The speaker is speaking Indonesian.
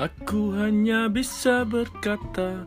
Aku hanya bisa berkata